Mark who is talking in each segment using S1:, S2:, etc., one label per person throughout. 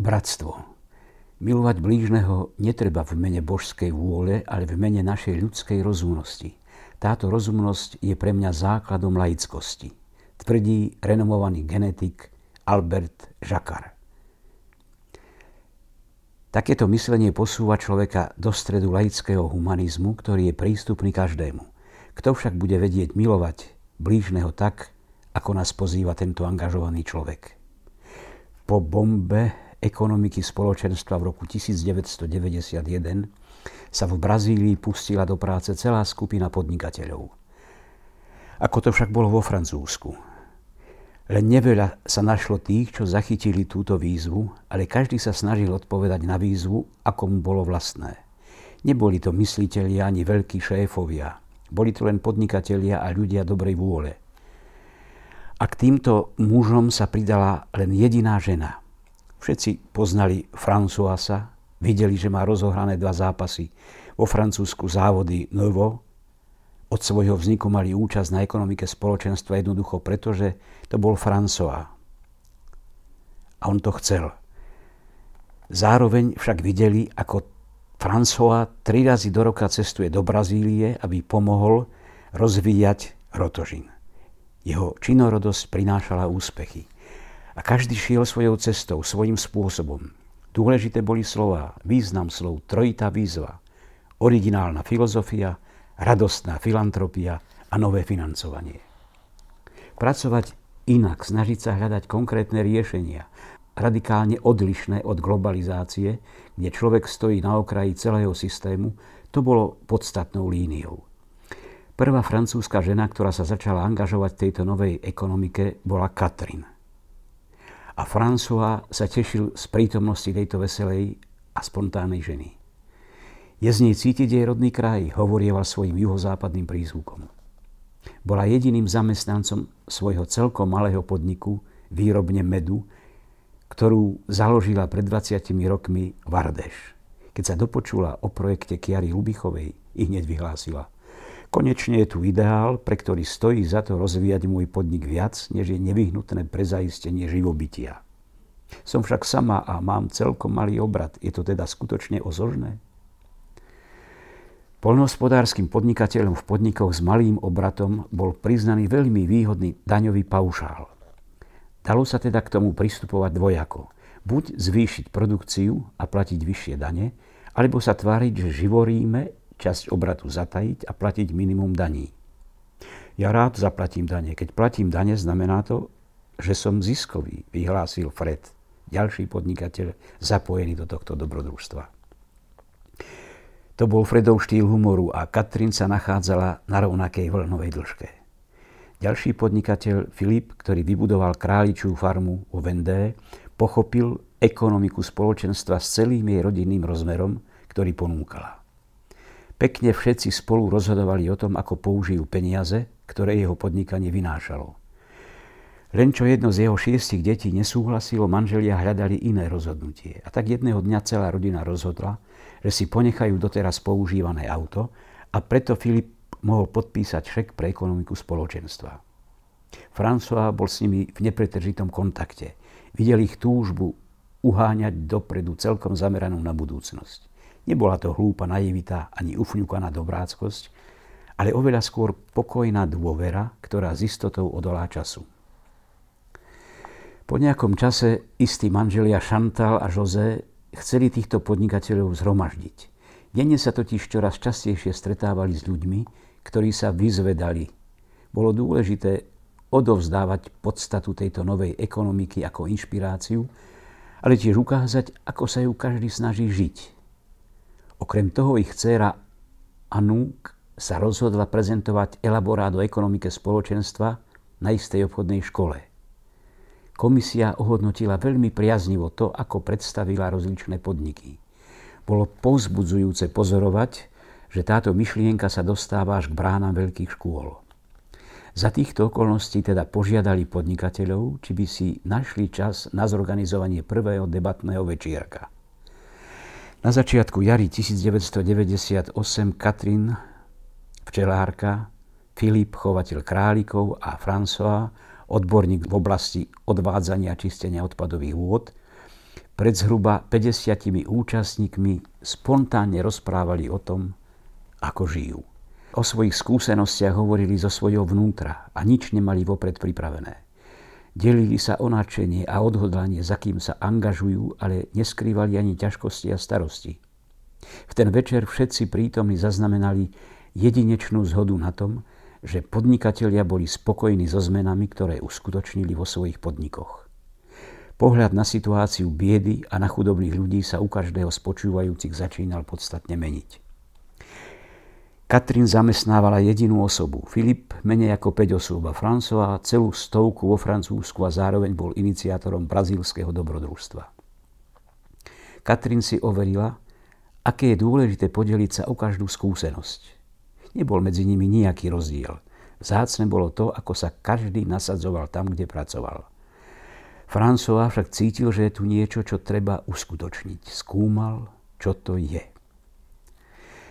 S1: Bratstvo. Milovať blížneho netreba v mene božskej vôle, ale v mene našej ľudskej rozumnosti. Táto rozumnosť je pre mňa základom laickosti, tvrdí renomovaný genetik Albert Jacquard. Takéto myslenie posúva človeka do stredu laického humanizmu, ktorý je prístupný každému. Kto však bude vedieť milovať blížneho tak, ako nás pozýva tento angažovaný človek. Po bombe ekonomiky spoločenstva v roku 1991 sa v Brazílii pustila do práce celá skupina podnikateľov. Ako to však bolo vo Francúzsku. Len neveľa sa našlo tých, čo zachytili túto výzvu, ale každý sa snažil odpovedať na výzvu, ako mu bolo vlastné. Neboli to myslitelia ani veľkí šéfovia. Boli to len podnikatelia a ľudia dobrej vôle. A k týmto mužom sa pridala len jediná žena – Všetci poznali Françoisa, videli, že má rozohrané dva zápasy. Vo Francúzsku závody Novo od svojho vzniku mali účasť na ekonomike spoločenstva jednoducho, pretože to bol François. A on to chcel. Zároveň však videli, ako François tri razy do roka cestuje do Brazílie, aby pomohol rozvíjať rotožin. Jeho činorodosť prinášala úspechy. A každý šiel svojou cestou, svojím spôsobom. Dôležité boli slova, význam slov, trojitá výzva, originálna filozofia, radostná filantropia a nové financovanie. Pracovať inak, snažiť sa hľadať konkrétne riešenia, radikálne odlišné od globalizácie, kde človek stojí na okraji celého systému, to bolo podstatnou líniou. Prvá francúzska žena, ktorá sa začala angažovať v tejto novej ekonomike, bola Katrin a François sa tešil z prítomnosti tejto veselej a spontánnej ženy. Je z nej cítiť jej rodný kraj, hovorieval svojim juhozápadným prízvukom. Bola jediným zamestnancom svojho celkom malého podniku, výrobne medu, ktorú založila pred 20 rokmi Vardeš. Keď sa dopočula o projekte Kiary Lubichovej, i hneď vyhlásila – Konečne je tu ideál, pre ktorý stojí za to rozvíjať môj podnik viac, než je nevyhnutné pre zaistenie živobytia. Som však sama a mám celkom malý obrad. Je to teda skutočne ozožné? Polnohospodárským podnikateľom v podnikoch s malým obratom bol priznaný veľmi výhodný daňový paušál. Dalo sa teda k tomu pristupovať dvojako. Buď zvýšiť produkciu a platiť vyššie dane, alebo sa tváriť, že živoríme časť obratu zatajiť a platiť minimum daní. Ja rád zaplatím dane. Keď platím dane, znamená to, že som ziskový, vyhlásil Fred, ďalší podnikateľ zapojený do tohto dobrodružstva. To bol Fredov štýl humoru a Katrin sa nachádzala na rovnakej vlnovej dĺžke. Ďalší podnikateľ Filip, ktorý vybudoval králičú farmu vo Vendée, pochopil ekonomiku spoločenstva s celým jej rodinným rozmerom, ktorý ponúkala. Pekne všetci spolu rozhodovali o tom, ako použijú peniaze, ktoré jeho podnikanie vynášalo. Len čo jedno z jeho šiestich detí nesúhlasilo, manželia hľadali iné rozhodnutie. A tak jedného dňa celá rodina rozhodla, že si ponechajú doteraz používané auto a preto Filip mohol podpísať šek pre ekonomiku spoločenstva. François bol s nimi v nepretržitom kontakte. Videl ich túžbu uháňať dopredu celkom zameranú na budúcnosť. Nebola to hlúpa naivita ani ufňukaná dobráckosť, ale oveľa skôr pokojná dôvera, ktorá s istotou odolá času. Po nejakom čase istí manželia Chantal a José chceli týchto podnikateľov zhromaždiť. Denne sa totiž čoraz častejšie stretávali s ľuďmi, ktorí sa vyzvedali. Bolo dôležité odovzdávať podstatu tejto novej ekonomiky ako inšpiráciu, ale tiež ukázať, ako sa ju každý snaží žiť, Okrem toho ich dcéra Anúk sa rozhodla prezentovať elaborát o ekonomike spoločenstva na istej obchodnej škole. Komisia ohodnotila veľmi priaznivo to, ako predstavila rozličné podniky. Bolo povzbudzujúce pozorovať, že táto myšlienka sa dostáva až k bránam veľkých škôl. Za týchto okolností teda požiadali podnikateľov, či by si našli čas na zorganizovanie prvého debatného večierka. Na začiatku jary 1998 Katrin, včelárka, Filip, chovateľ králikov a François, odborník v oblasti odvádzania a čistenia odpadových vôd, pred zhruba 50 účastníkmi spontánne rozprávali o tom, ako žijú. O svojich skúsenostiach hovorili zo svojho vnútra a nič nemali vopred pripravené. Delili sa o nadšenie a odhodlanie, za kým sa angažujú, ale neskrývali ani ťažkosti a starosti. V ten večer všetci prítomní zaznamenali jedinečnú zhodu na tom, že podnikatelia boli spokojní so zmenami, ktoré uskutočnili vo svojich podnikoch. Pohľad na situáciu biedy a na chudobných ľudí sa u každého z počúvajúcich začínal podstatne meniť. Katrin zamestnávala jedinú osobu, Filip menej ako 5 osôb a François celú stovku vo Francúzsku a zároveň bol iniciátorom brazílskeho dobrodružstva. Katrin si overila, aké je dôležité podeliť sa o každú skúsenosť. Nebol medzi nimi nejaký rozdiel. Zácne bolo to, ako sa každý nasadzoval tam, kde pracoval. François však cítil, že je tu niečo, čo treba uskutočniť. Skúmal, čo to je.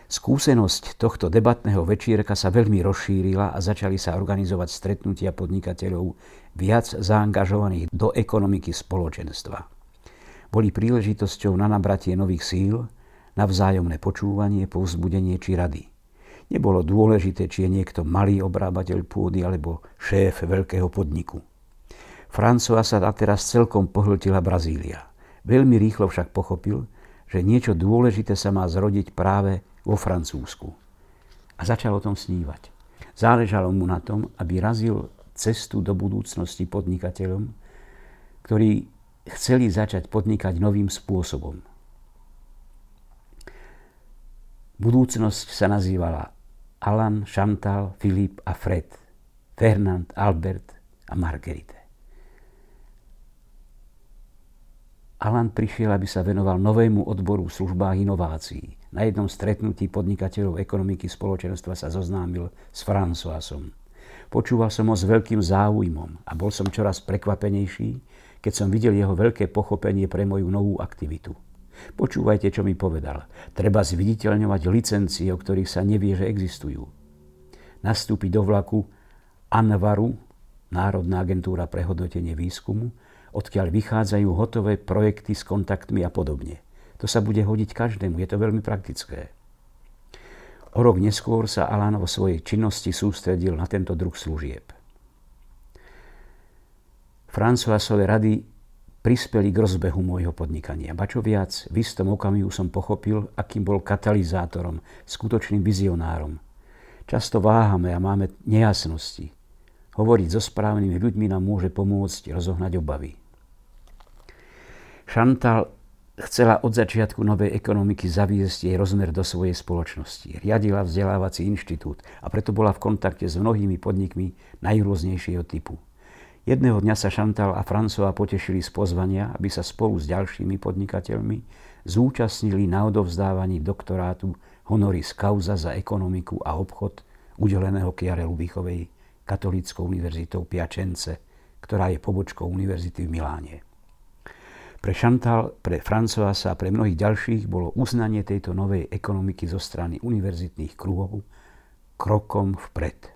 S1: Skúsenosť tohto debatného večierka sa veľmi rozšírila a začali sa organizovať stretnutia podnikateľov viac zaangažovaných do ekonomiky spoločenstva. Boli príležitosťou na nabratie nových síl, na vzájomné počúvanie, povzbudenie či rady. Nebolo dôležité, či je niekto malý obrábateľ pôdy alebo šéf veľkého podniku. François sa teraz celkom pohltila Brazília. Veľmi rýchlo však pochopil, že niečo dôležité sa má zrodiť práve vo Francúzsku. A začal o tom snívať. Záležalo mu na tom, aby razil cestu do budúcnosti podnikateľom, ktorí chceli začať podnikať novým spôsobom. Budúcnosť sa nazývala Alan, Chantal, Filip a Fred, Fernand, Albert a Marguerite. Alan prišiel, aby sa venoval novému odboru v službách inovácií. Na jednom stretnutí podnikateľov ekonomiky spoločenstva sa zoznámil s Françoisom. Počúval som ho s veľkým záujmom a bol som čoraz prekvapenejší, keď som videl jeho veľké pochopenie pre moju novú aktivitu. Počúvajte, čo mi povedal. Treba zviditeľňovať licencie, o ktorých sa nevie, že existujú. Nastúpiť do vlaku ANVARu, Národná agentúra pre hodnotenie výskumu, odkiaľ vychádzajú hotové projekty s kontaktmi a podobne. To sa bude hodiť každému, je to veľmi praktické. O rok neskôr sa Alan vo svojej činnosti sústredil na tento druh služieb. Françoisove rady prispeli k rozbehu môjho podnikania. Ba čo viac, v istom okamihu som pochopil, akým bol katalizátorom, skutočným vizionárom. Často váhame a máme nejasnosti. Hovoriť so správnymi ľuďmi nám môže pomôcť rozohnať obavy. Chantal chcela od začiatku novej ekonomiky zaviesť jej rozmer do svojej spoločnosti. Riadila vzdelávací inštitút a preto bola v kontakte s mnohými podnikmi najrôznejšieho typu. Jedného dňa sa Chantal a François potešili z pozvania, aby sa spolu s ďalšími podnikateľmi zúčastnili na odovzdávaní doktorátu honoris causa za ekonomiku a obchod udeleného Chiare Lubichovej katolíckou univerzitou Piačence, ktorá je pobočkou univerzity v Miláne. Pre Chantal, pre Françoisa a pre mnohých ďalších bolo uznanie tejto novej ekonomiky zo strany univerzitných kruhov krokom vpred.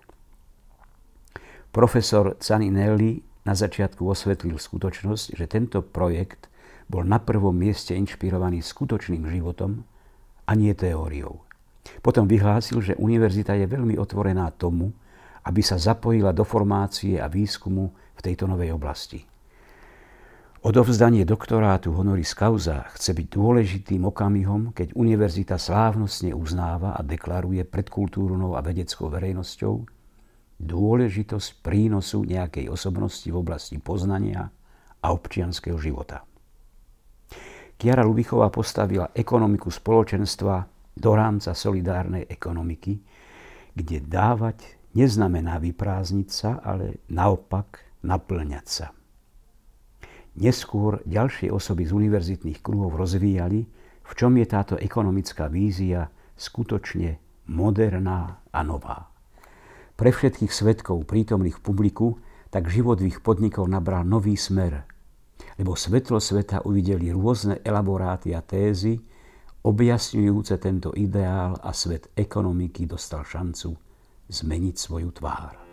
S1: Profesor Caninelli na začiatku osvetlil skutočnosť, že tento projekt bol na prvom mieste inšpirovaný skutočným životom a nie teóriou. Potom vyhlásil, že univerzita je veľmi otvorená tomu, aby sa zapojila do formácie a výskumu v tejto novej oblasti. Odovzdanie doktorátu honoris causa chce byť dôležitým okamihom, keď univerzita slávnostne uznáva a deklaruje pred kultúrnou a vedeckou verejnosťou, dôležitosť prínosu nejakej osobnosti v oblasti poznania a občianského života. Kiara Lubichová postavila ekonomiku spoločenstva do rámca solidárnej ekonomiky, kde dávať neznamená vyprázdniť sa, ale naopak naplňať sa. Neskôr ďalšie osoby z univerzitných kruhov rozvíjali, v čom je táto ekonomická vízia skutočne moderná a nová. Pre všetkých svetkov prítomných publiku tak život ich podnikov nabral nový smer, lebo svetlo sveta uvideli rôzne elaboráty a tézy, objasňujúce tento ideál a svet ekonomiky dostal šancu zmeniť svoju tvár.